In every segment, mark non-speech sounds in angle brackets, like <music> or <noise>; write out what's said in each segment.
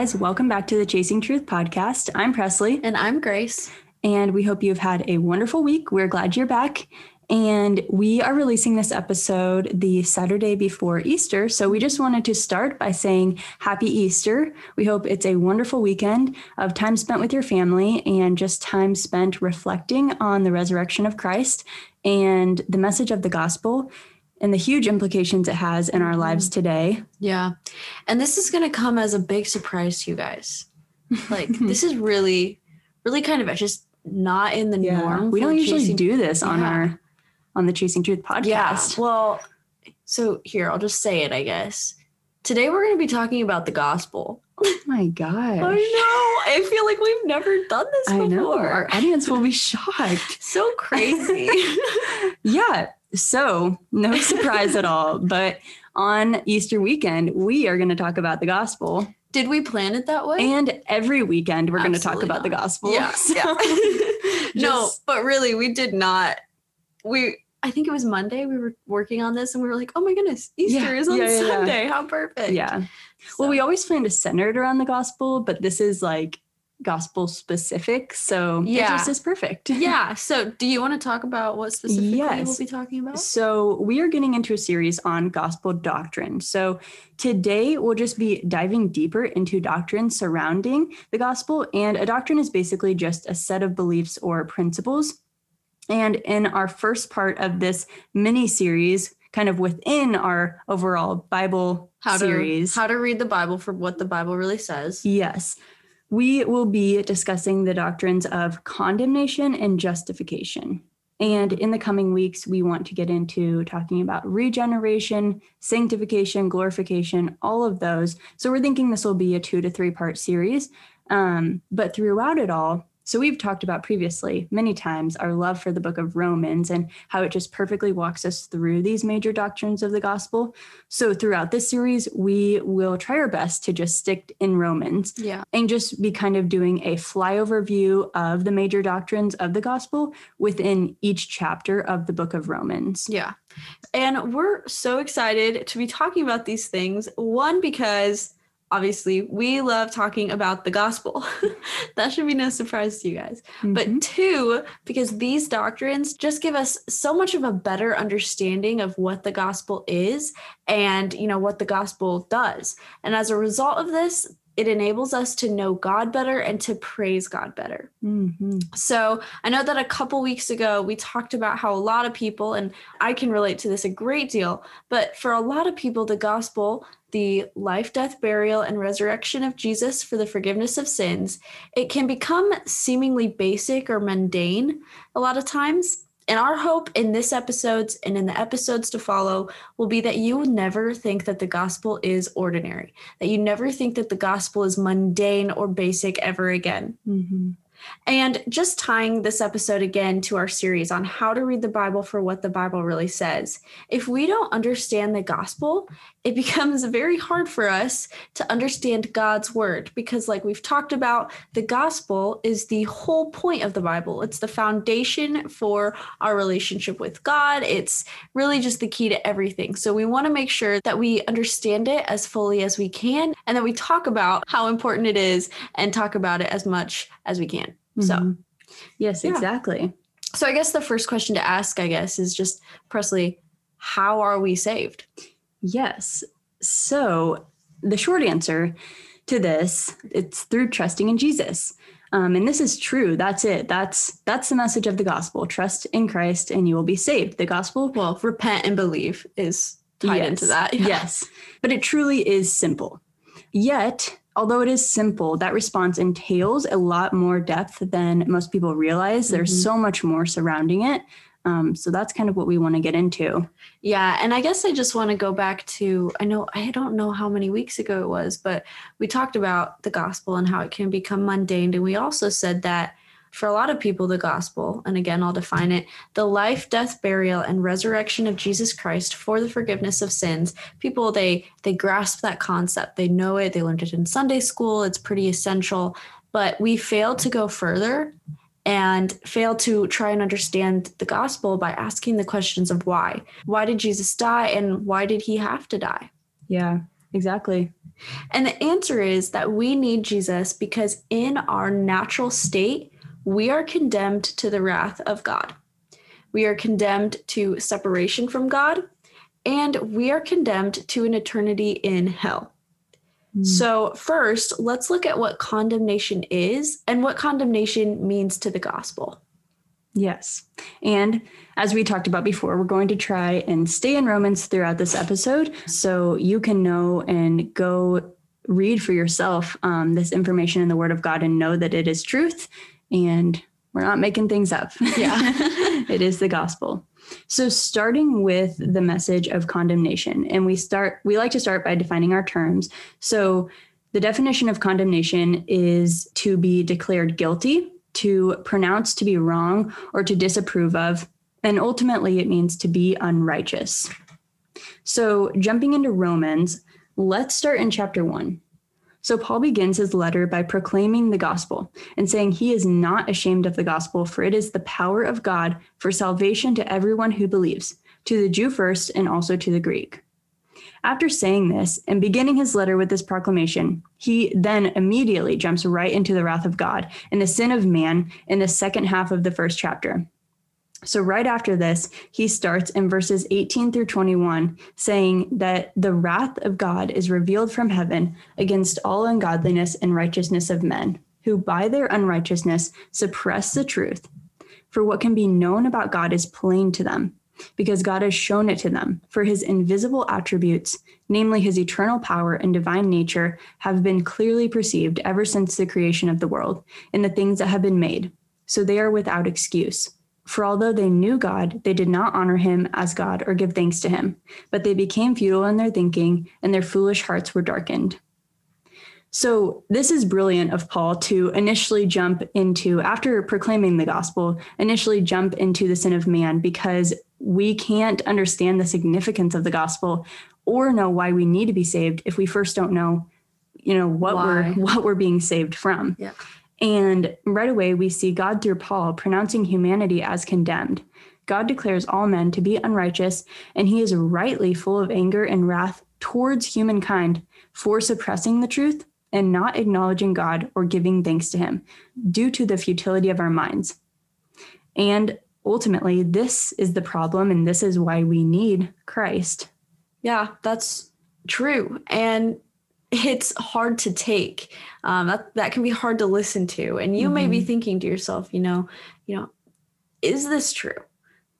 guys, welcome back to the Chasing Truth podcast. I'm Presley. And I'm Grace. And we hope you've had a wonderful week. We're glad you're back. And we are releasing this episode the Saturday before Easter. So we just wanted to start by saying Happy Easter. We hope it's a wonderful weekend of time spent with your family and just time spent reflecting on the resurrection of Christ and the message of the gospel and the huge implications it has in our lives mm-hmm. today. Yeah. And this is going to come as a big surprise to you guys. Like, <laughs> this is really, really kind of just not in the yeah. norm. We don't usually do this on yeah. our on the Chasing Truth podcast. Yeah. Well, so here, I'll just say it, I guess. Today we're going to be talking about the gospel. Oh my god! I know. I feel like we've never done this before. Know. Our audience will be <laughs> shocked. so crazy. <laughs> yeah. So, no <laughs> surprise at all. But on Easter weekend, we are going to talk about the gospel. Did we plan it that way? And every weekend, we're going to talk about not. the gospel. Yeah. So yeah. <laughs> no, but really, we did not we I think it was Monday we were working on this and we were like, oh my goodness, Easter yeah, is on yeah, yeah, Sunday. How perfect. Yeah. So. Well, we always plan to center it around the gospel, but this is like gospel specific. So yeah. it just is perfect. <laughs> Yeah. So do you want to talk about what specifically yes. we'll be talking about? So we are getting into a series on gospel doctrine. So today we'll just be diving deeper into doctrine surrounding the gospel. And a doctrine is basically just a set of beliefs or principles and in our first part of this mini series, kind of within our overall Bible how series, to, how to read the Bible for what the Bible really says. Yes. We will be discussing the doctrines of condemnation and justification. And in the coming weeks, we want to get into talking about regeneration, sanctification, glorification, all of those. So we're thinking this will be a two to three part series. Um, but throughout it all, so, we've talked about previously many times our love for the book of Romans and how it just perfectly walks us through these major doctrines of the gospel. So, throughout this series, we will try our best to just stick in Romans yeah. and just be kind of doing a flyover view of the major doctrines of the gospel within each chapter of the book of Romans. Yeah. And we're so excited to be talking about these things. One, because obviously we love talking about the gospel. <laughs> that should be no surprise to you guys. Mm-hmm. But two, because these doctrines just give us so much of a better understanding of what the gospel is and, you know, what the gospel does. And as a result of this, it enables us to know God better and to praise God better. Mm-hmm. So, I know that a couple weeks ago we talked about how a lot of people, and I can relate to this a great deal, but for a lot of people, the gospel the life, death, burial, and resurrection of Jesus for the forgiveness of sins, it can become seemingly basic or mundane a lot of times. And our hope in this episodes and in the episodes to follow will be that you will never think that the gospel is ordinary, that you never think that the gospel is mundane or basic ever again. Mm-hmm. And just tying this episode again to our series on how to read the Bible for what the Bible really says. If we don't understand the gospel, it <laughs> becomes very hard for us to understand God's word because, like we've talked about, the gospel is the whole point of the Bible. It's the foundation for our relationship with God. It's really just the key to everything. So, we want to make sure that we understand it as fully as we can and that we talk about how important it is and talk about it as much as we can. Mm-hmm. So, yes, yeah. exactly. So, I guess the first question to ask, I guess, is just Presley, how are we saved? Yes. So, the short answer to this, it's through trusting in Jesus. Um, and this is true. That's it. That's that's the message of the gospel. Trust in Christ, and you will be saved. The gospel, well, repent and believe is tied yes, into that. Yeah. <laughs> Yes, but it truly is simple. Yet, although it is simple, that response entails a lot more depth than most people realize. Mm-hmm. There's so much more surrounding it. Um, so that's kind of what we want to get into. Yeah. And I guess I just want to go back to I know, I don't know how many weeks ago it was, but we talked about the gospel and how it can become mundane. And we also said that for a lot of people, the gospel, and again, I'll define it the life, death, burial, and resurrection of Jesus Christ for the forgiveness of sins. People, they, they grasp that concept. They know it. They learned it in Sunday school. It's pretty essential. But we fail to go further and fail to try and understand the gospel by asking the questions of why. Why did Jesus die and why did he have to die? Yeah, exactly. And the answer is that we need Jesus because in our natural state, we are condemned to the wrath of God. We are condemned to separation from God, and we are condemned to an eternity in hell. Mm. So, first, let's look at what condemnation is and what condemnation means to the gospel. Yes. And as we talked about before, we're going to try and stay in Romans throughout this episode so you can know and go read for yourself um, this information in the Word of God and know that it is truth and we're not making things up. Yeah. <laughs> it is the gospel. So starting with the message of condemnation and we start we like to start by defining our terms. So the definition of condemnation is to be declared guilty, to pronounce to be wrong or to disapprove of, and ultimately it means to be unrighteous. So jumping into Romans, let's start in chapter 1. So Paul begins his letter by proclaiming the gospel and saying he is not ashamed of the gospel, for it is the power of God for salvation to everyone who believes, to the Jew first and also to the Greek. After saying this and beginning his letter with this proclamation, he then immediately jumps right into the wrath of God and the sin of man in the second half of the first chapter. So, right after this, he starts in verses 18 through 21, saying that the wrath of God is revealed from heaven against all ungodliness and righteousness of men, who by their unrighteousness suppress the truth. For what can be known about God is plain to them, because God has shown it to them. For his invisible attributes, namely his eternal power and divine nature, have been clearly perceived ever since the creation of the world in the things that have been made. So they are without excuse. For although they knew God, they did not honor him as God or give thanks to him, but they became futile in their thinking, and their foolish hearts were darkened. So, this is brilliant of Paul to initially jump into, after proclaiming the gospel, initially jump into the sin of man because we can't understand the significance of the gospel or know why we need to be saved if we first don't know you know what why? we're what we're being saved from yeah. And right away, we see God through Paul pronouncing humanity as condemned. God declares all men to be unrighteous, and he is rightly full of anger and wrath towards humankind for suppressing the truth and not acknowledging God or giving thanks to him due to the futility of our minds. And ultimately, this is the problem, and this is why we need Christ. Yeah, that's true. And it's hard to take. Um, that that can be hard to listen to, and you mm-hmm. may be mm-hmm. thinking to yourself, you know, you know, is this true?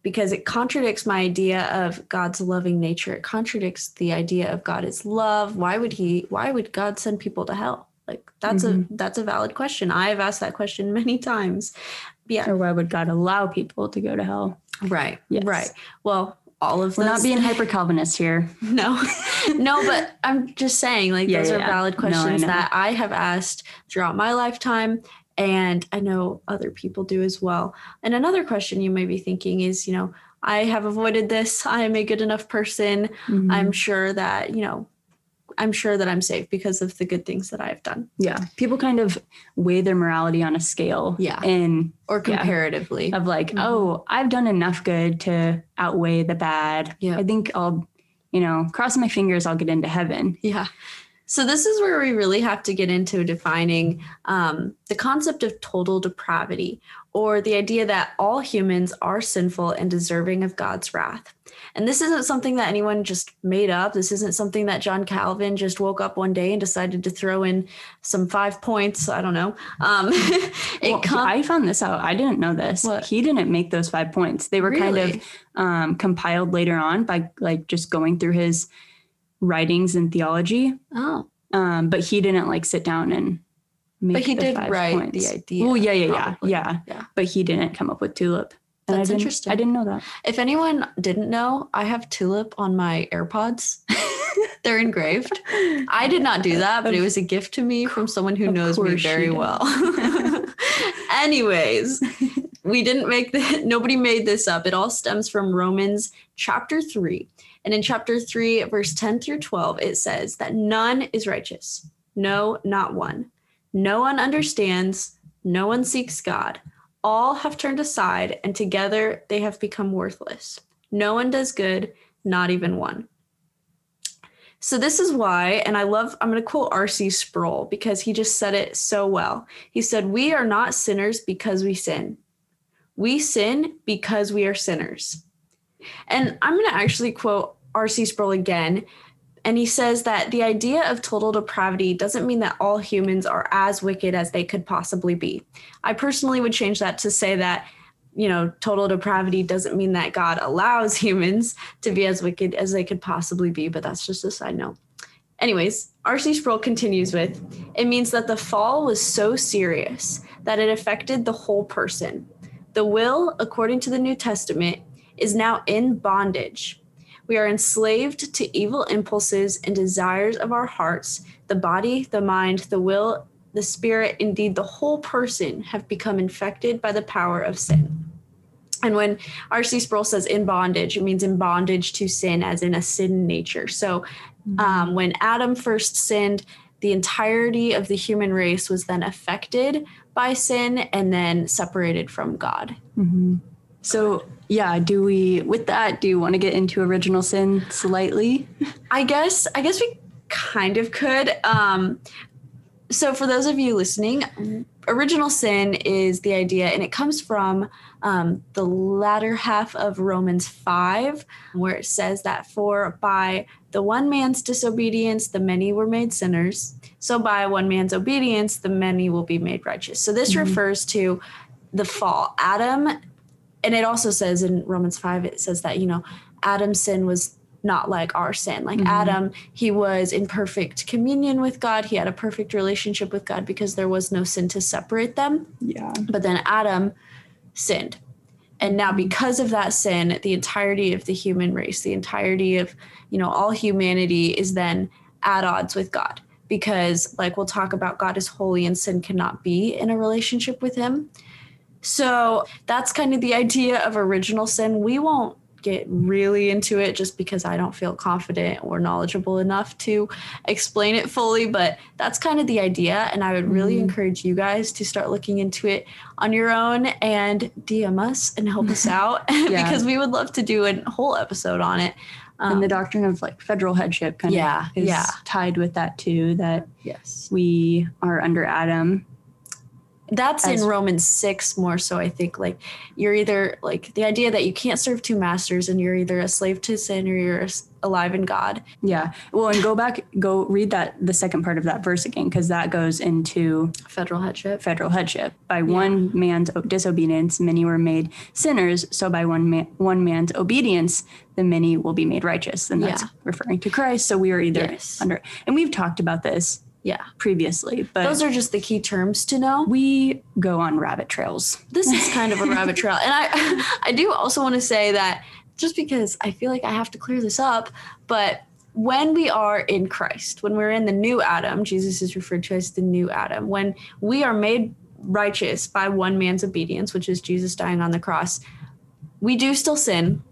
Because it contradicts my idea of God's loving nature. It contradicts the idea of God is love. Why would He? Why would God send people to hell? Like that's mm-hmm. a that's a valid question. I've asked that question <laughs> many times. Yeah. Or why would God allow people to go to hell? Right. Yes. Right. Well, all of We're not being hyper Calvinist here. <laughs> No, no, but I'm just saying, like, yeah, those yeah, are valid questions no, I that I have asked throughout my lifetime. And I know other people do as well. And another question you may be thinking is, you know, I have avoided this. I am a good enough person. Mm-hmm. I'm sure that, you know, I'm sure that I'm safe because of the good things that I've done. Yeah. People kind of weigh their morality on a scale. Yeah. And or comparatively yeah, of like, mm-hmm. oh, I've done enough good to outweigh the bad. Yeah. I think I'll, you know, cross my fingers, I'll get into heaven. Yeah. So this is where we really have to get into defining um, the concept of total depravity, or the idea that all humans are sinful and deserving of God's wrath. And this isn't something that anyone just made up. This isn't something that John Calvin just woke up one day and decided to throw in some five points. I don't know. Um, <laughs> well, com- I found this out. I didn't know this. What? He didn't make those five points. They were really? kind of um, compiled later on by like just going through his writings and theology. Oh. Um, but he didn't like sit down and make but he did write points. the idea. Oh yeah, yeah, yeah, yeah, yeah. But he didn't come up with tulip. And That's I interesting. I didn't know that. If anyone didn't know, I have tulip on my AirPods. <laughs> They're engraved. I did not do that, but it was a gift to me from someone who knows me very well. <laughs> Anyways, <laughs> we didn't make the <laughs> nobody made this up. It all stems from Romans chapter 3. And in chapter 3, verse 10 through 12, it says that none is righteous. No, not one. No one understands. No one seeks God. All have turned aside, and together they have become worthless. No one does good, not even one. So this is why, and I love, I'm going to quote R.C. Sproul because he just said it so well. He said, We are not sinners because we sin. We sin because we are sinners. And I'm going to actually quote R.C. Sproul again. And he says that the idea of total depravity doesn't mean that all humans are as wicked as they could possibly be. I personally would change that to say that you know, total depravity doesn't mean that God allows <laughs> humans to be as wicked as they could possibly be, but that's just a side note. Anyways, R.C. Sproul continues with it means that the fall was so serious that it affected the whole person. The will, according to the New Testament, is now in bondage. We are enslaved to evil impulses and desires of our hearts. The body, the mind, the will, the spirit, indeed the whole person, have become infected by the power of sin. And when R.C. Sproul says in bondage, it means in bondage to sin, as in a sin nature. So mm-hmm. um, when Adam first sinned, the entirety of the human race was then affected by sin and then separated from God. Mm-hmm. So, yeah, do we, with that, do you want to get into original sin slightly? <laughs> I guess, I guess we kind of could. Um, so, for those of you listening, original sin is the idea, and it comes from um, the latter half of Romans 5, where it says that for by the one man's disobedience, the many were made sinners. So by one man's obedience, the many will be made righteous. So this mm-hmm. refers to the fall. Adam, and it also says in Romans 5, it says that, you know, Adam's sin was not like our sin. Like mm-hmm. Adam, he was in perfect communion with God. He had a perfect relationship with God because there was no sin to separate them. Yeah. But then Adam sinned. And now because of that sin, the entirety of the human race, the entirety of, you know, all humanity is then at odds with God. Because like we'll talk about God is holy and sin cannot be in a relationship with him. So that's kind of the idea of original sin. We won't get really into it just because I don't feel confident or knowledgeable enough to explain it fully. But that's kind of the idea. And I would really mm-hmm. encourage you guys to start looking into it on your own and DM us and help us <laughs> out <laughs> because we would love to do a whole episode on it. Um, and the um, doctrine of like federal headship kind yeah, of is yeah. tied with that too, that yes, we are under Adam that's As, in Romans 6 more so I think like you're either like the idea that you can't serve two masters and you're either a slave to sin or you're alive in God. Yeah. Well, and go back go read that the second part of that verse again cuz that goes into federal headship. Federal headship. By yeah. one man's disobedience many were made sinners, so by one man, one man's obedience the many will be made righteous. And that's yeah. referring to Christ. So we are either yes. under and we've talked about this yeah previously but those are just the key terms to know. We go on rabbit trails. This is kind of a rabbit trail and i <laughs> i do also want to say that just because i feel like i have to clear this up but when we are in christ when we're in the new adam jesus is referred to as the new adam when we are made righteous by one man's obedience which is jesus dying on the cross we do still sin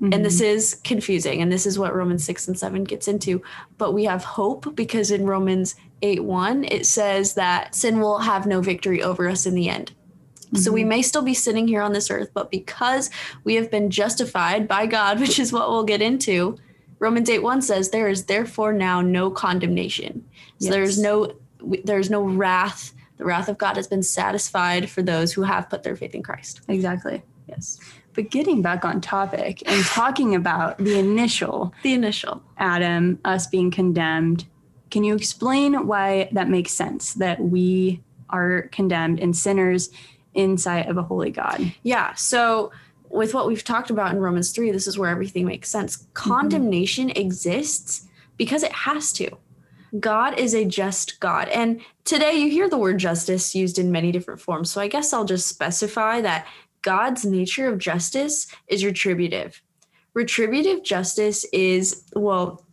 Mm-hmm. And this mm-hmm. is confusing. And this is what Romans 6 and 7 gets into. But we have hope because in Romans 8 1, it says that sin will have no victory over us in the end. Mm-hmm. So we mm-hmm. may still be sitting here on this earth, but because we have been justified by God, <laughs> which is what we'll get into, Romans 8 1 says, There is therefore now no condemnation. So yes. there's no there's no wrath. The wrath of God has been satisfied for those who have put their faith in Christ. Exactly. Yes. But getting back on topic and talking about the initial, the initial Adam, us being condemned, can you explain why that makes sense that we are condemned and sinners in sight of a holy God? Yeah. So, with what we've talked about in Romans 3, this is where everything makes sense. Mm-hmm. Condemnation mm-hmm. exists because it has to. God is a just God. And today you hear the word justice used in many different forms. So I guess I'll just specify that God's nature of justice is retributive. Retributive justice is, well,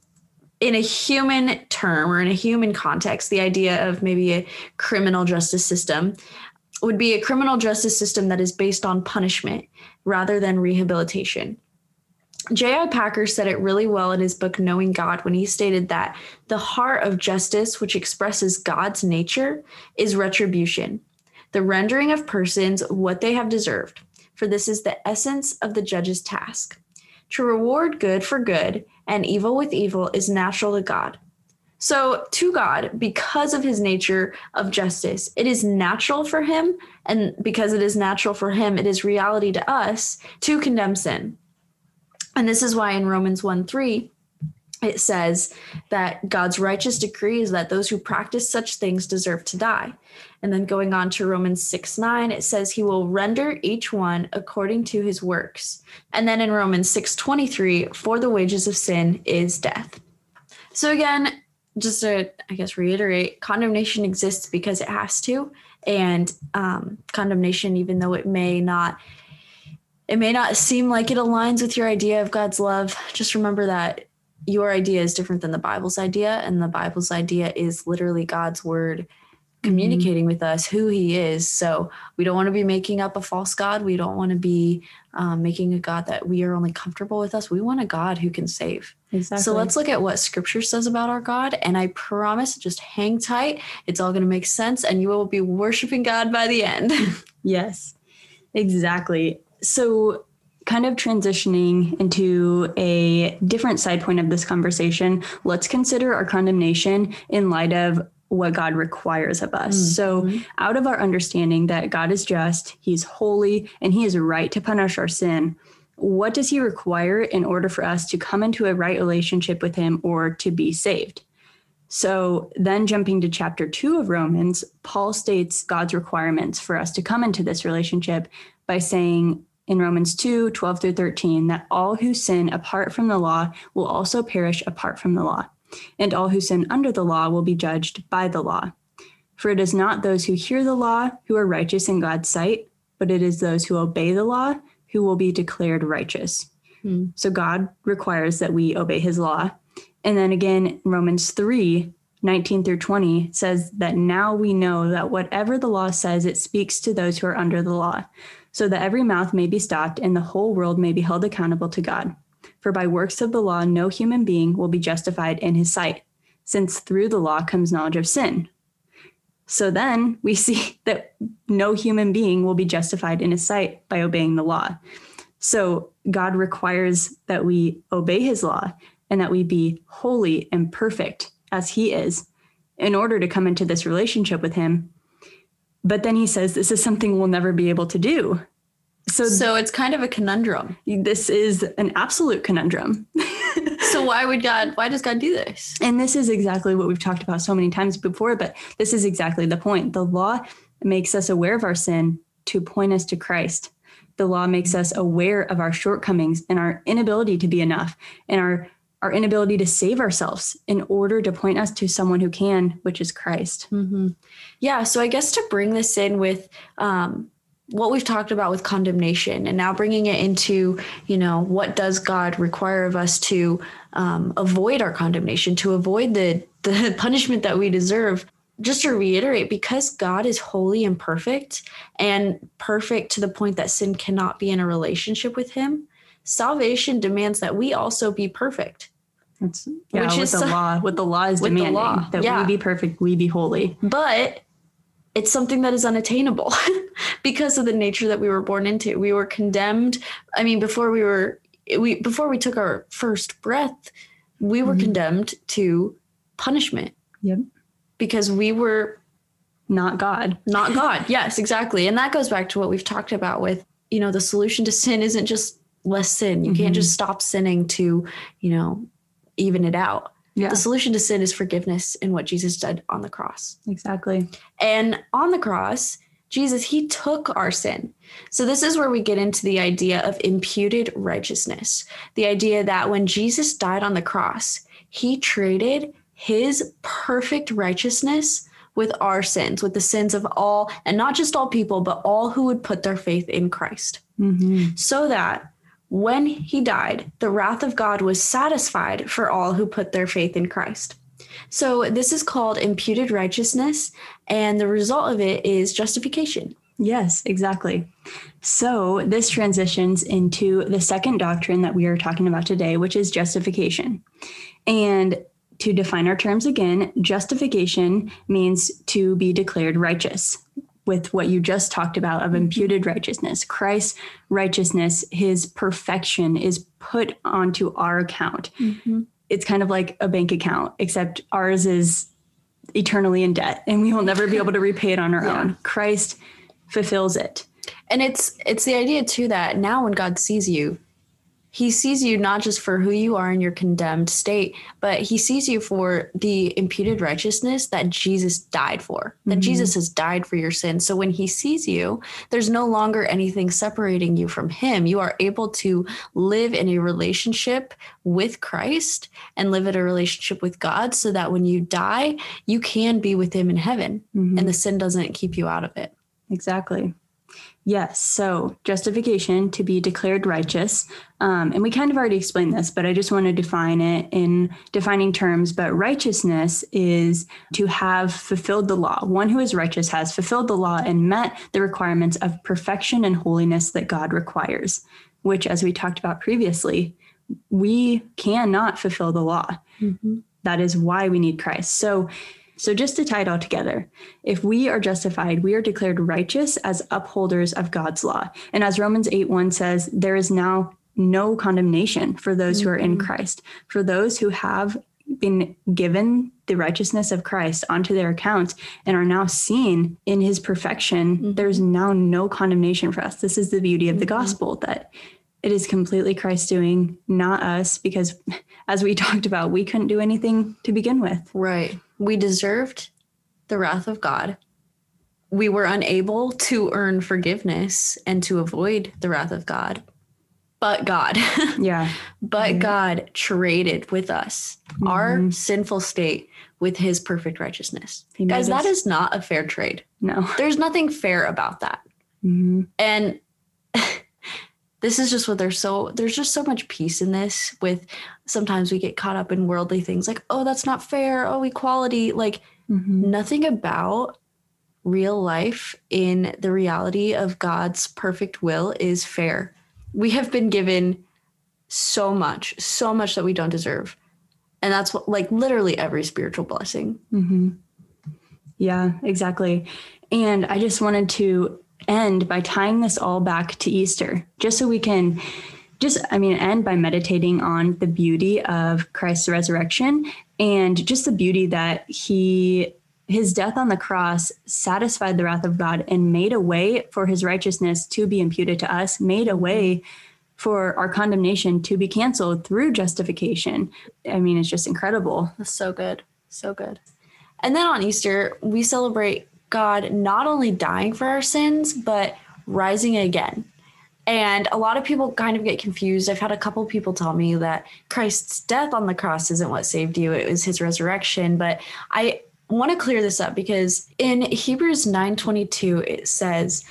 in a human term or in a human context, the idea of maybe a criminal justice system would be a criminal justice system that is based on punishment rather than rehabilitation. J.I. Packer said it really well in his book Knowing God when he stated that the heart of justice, which expresses God's nature, is retribution the rendering of persons what they have deserved, for this is the essence of the judge's task. To reward good for good and evil with evil is natural to God. So, to God, because of his nature of justice, it is natural for him, and because it is natural for him, it is reality to us to condemn sin. And this is why in Romans 1 3, it says that God's righteous decree is that those who practice such things deserve to die. And then going on to Romans 6 9, it says he will render each one according to his works. And then in Romans 6 23, for the wages of sin is death. So again, just to, I guess, reiterate, condemnation exists because it has to. And um, condemnation, even though it may not it may not seem like it aligns with your idea of God's love. Just remember that your idea is different than the Bible's idea, and the Bible's idea is literally God's word communicating mm-hmm. with us who He is. So we don't want to be making up a false God. We don't want to be um, making a God that we are only comfortable with us. We want a God who can save. Exactly. So let's look at what Scripture says about our God, and I promise, just hang tight. It's all going to make sense, and you will be worshiping God by the end. <laughs> yes, exactly. So kind of transitioning into a different side point of this conversation, let's consider our condemnation in light of what God requires of us. Mm-hmm. So, out of our understanding that God is just, He's holy, and He is right to punish our sin, what does He require in order for us to come into a right relationship with Him or to be saved? So, then jumping to chapter two of Romans, Paul states God's requirements for us to come into this relationship by saying, in Romans 2 12 through 13 that all who sin apart from the law will also perish apart from the law, and all who sin under the law will be judged by the law. For it is not those who hear the law who are righteous in God's sight, but it is those who obey the law who will be declared righteous. Hmm. So God requires that we obey his law. And then again, Romans 3 19 through 20 says that now we know that whatever the law says, it speaks to those who are under the law so that every mouth may be stopped and the whole world may be held accountable to God. For by works of the law, no human being will be justified in his sight, since through the law comes knowledge of sin. So then we <laughs> see that no human being will be justified in his sight by obeying the law. So God requires that we obey his law and that we be holy and perfect as he is in order to come into this relationship with him but then he says this is something we'll never be able to do. So, so it's kind of a conundrum. This is an absolute conundrum. <laughs> so why would God why does God do this? And this is exactly what we've talked about so many times before, but this is exactly the point. The law makes us aware of our sin to point us to Christ. The law makes us aware of our shortcomings and our inability to be enough and our our inability to save ourselves in order to point us to someone who can, which is Christ. Mm-hmm. Yeah. So I guess to bring this in with um, what we've talked about with condemnation and now bringing it into, you know, what does God require of us to um, avoid our condemnation, to avoid the, the <laughs> punishment that we deserve? Just to reiterate, because God is holy and perfect and perfect to the point that sin cannot be in a relationship with him, salvation demands that we also be perfect. That's yeah, Which is the law. What the law is demanding law. that yeah. we be perfect, we be holy. But it's something that is unattainable <laughs> because of the nature that we were born into. We were condemned. I mean, before we were we before we took our first breath, we were mm-hmm. condemned to punishment. Yep. Because we were not God. Not God. <laughs> yes, exactly. And that goes back to what we've talked about with, you know, the solution to sin isn't just less sin. You mm-hmm. can't just stop sinning to, you know, even it out. Yeah. The solution to sin is forgiveness in what Jesus did on the cross. Exactly. And on the cross, Jesus, he took our sin. So, this is where we get into the idea of imputed righteousness. The idea that when Jesus died on the cross, he traded his perfect righteousness with our sins, with the sins of all, and not just all people, but all who would put their faith in Christ. Mm-hmm. So that when he died, the wrath of God was satisfied for all who put their faith in Christ. So, this is called imputed righteousness, and the result of it is justification. Yes, exactly. So, this transitions into the second doctrine that we are talking about today, which is justification. And to define our terms again, justification means to be declared righteous with what you just talked about of imputed righteousness. Christ's righteousness, his perfection is put onto our account. Mm-hmm. It's kind of like a bank account, except ours is eternally in debt and we will never be able to repay it on our <laughs> yeah. own. Christ fulfills it. And it's it's the idea too that now when God sees you, he sees you not just for who you are in your condemned state, but he sees you for the imputed righteousness that Jesus died for, that mm-hmm. Jesus has died for your sins. So when he sees you, there's no longer anything separating you from him. You are able to live in a relationship with Christ and live in a relationship with God so that when you die, you can be with him in heaven mm-hmm. and the sin doesn't keep you out of it. Exactly. Yes. So justification to be declared righteous. Um, and we kind of already explained this, but I just want to define it in defining terms. But righteousness is to have fulfilled the law. One who is righteous has fulfilled the law and met the requirements of perfection and holiness that God requires, which, as we talked about previously, we cannot fulfill the law. Mm-hmm. That is why we need Christ. So so, just to tie it all together, if we are justified, we are declared righteous as upholders of God's law. And as Romans 8 1 says, there is now no condemnation for those mm-hmm. who are in mm-hmm. Christ. For those who have been given the righteousness of Christ onto their accounts and are now seen in his perfection, mm-hmm. there's now no condemnation for us. This is the beauty of the mm-hmm. gospel that it is completely Christ doing, not us, because <laughs> as we <laughs> talked about, we couldn't do anything to begin with. Right. We deserved the wrath of God. We were unable to earn forgiveness and to avoid the wrath of God. But God. <laughs> Yeah. but mm-hmm. God traded with us mm-hmm. our sinful state with his perfect righteousness. Guys, that is not a fair trade. No. There's nothing fair about that. Mm-hmm. And <laughs> this is just what there's so there's just so much peace in this with sometimes we get caught up in worldly things like oh that's not fair oh equality like mm-hmm. nothing about real life in the reality of God's perfect will is fair. We have been given so much, so much that we don't deserve. And that's what, like, literally every spiritual blessing. Mm-hmm. Yeah, exactly. And I just wanted to end by tying this all back to Easter, just so we can just, I mean, end by meditating on the beauty of Christ's resurrection and just the beauty that he, his death on the cross satisfied the wrath of God and made a way for his righteousness to be imputed to us, made a way for our condemnation to be canceled through justification. I mean, it's just incredible. That's so good. So good. And then on Easter, we celebrate God not only dying for our sins, but rising again. And a lot of people kind of get confused. I've had a couple people tell me that Christ's death on the cross isn't what saved you, it was his resurrection. But I want to clear this up because in Hebrews 9:22 it says,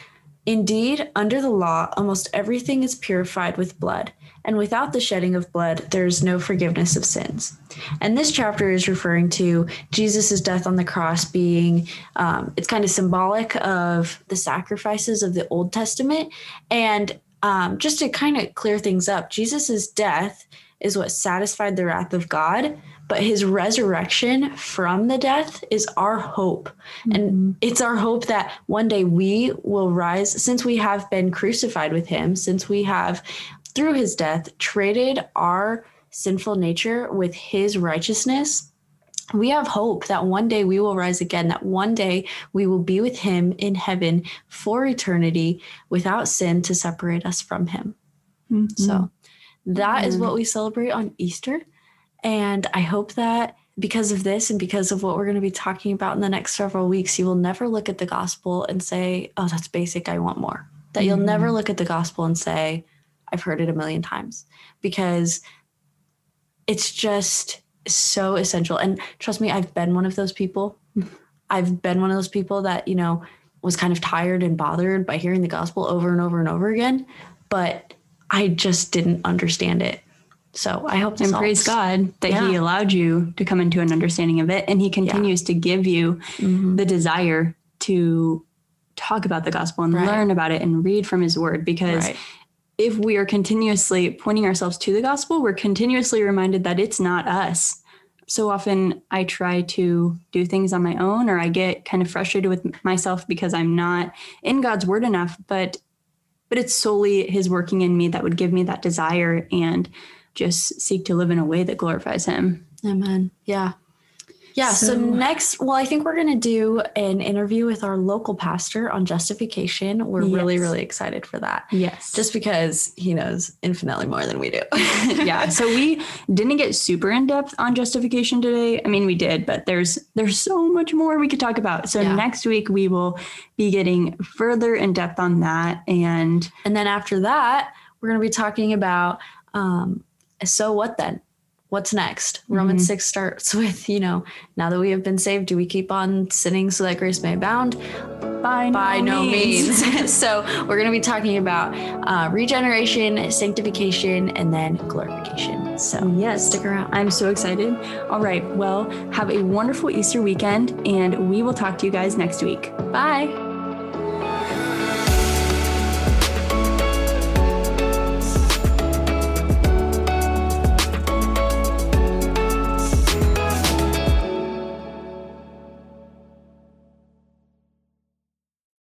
"Indeed, under the law, almost everything is purified with blood, and without the shedding of blood, there is no forgiveness of sins. And this chapter is referring to Jesus' death on the cross being, um, it's kind of symbolic of the sacrifices of the Old Testament. And um, just to kind of clear things up, Jesus' death is what satisfied the wrath of God, but his resurrection from the death is our hope. Mm-hmm. And it's our hope that one day we will rise, since we have been crucified with him, since we have through his death, traded our sinful nature with his righteousness, we have hope that one day we will rise again, that one day we will be with him in heaven for eternity without sin to separate us from him. Mm-hmm. So that mm-hmm. is what we celebrate on Easter. And I hope that because of this and because of what we're going to be talking about in the next several weeks, you will never look at the gospel and say, oh, that's basic. I want more. That mm-hmm. you'll never look at the gospel and say, I've heard it a million times because it's just so essential. And trust me, I've been one of those people. I've been one of those people that, you know, was kind of tired and bothered by hearing the gospel over and over and over again, but I just didn't understand it. So I hope and helps. praise God that yeah. He allowed you to come into an understanding of it, and He continues yeah. to give you mm-hmm. the desire to talk about the gospel and right. learn about it and read from His Word because right if we are continuously pointing ourselves to the gospel, we're continuously reminded that it's not us. so often I try to do things on my own or I get kind of frustrated with myself because I'm not in God's word enough, but but it's solely his working in me that would give me that desire and just seek to live in a way that glorifies him. Amen. Yeah. Yeah. So, so, next, well, I think we're going to do an interview with our local pastor on justification. We're yes. really, really excited for that. Yes. Just because he knows infinitely more than we do. <laughs> yeah. So we didn't get super in depth on justification today. I mean, we did, but there's there's so much more we could talk about. So yeah. next week we will be getting further in depth on that, and and then after that, we're going to be talking about um, so what then what's next? Mm-hmm. Romans 6 starts with, you know, now that we have been saved, do we keep on sinning so that grace may abound? By, By no, no means. means. <laughs> so we're going to be talking about uh, regeneration, sanctification, and then glorification. So yes, stick around. I'm so excited. All right. Well, have a wonderful Easter weekend, and we will talk to you guys next week. Bye.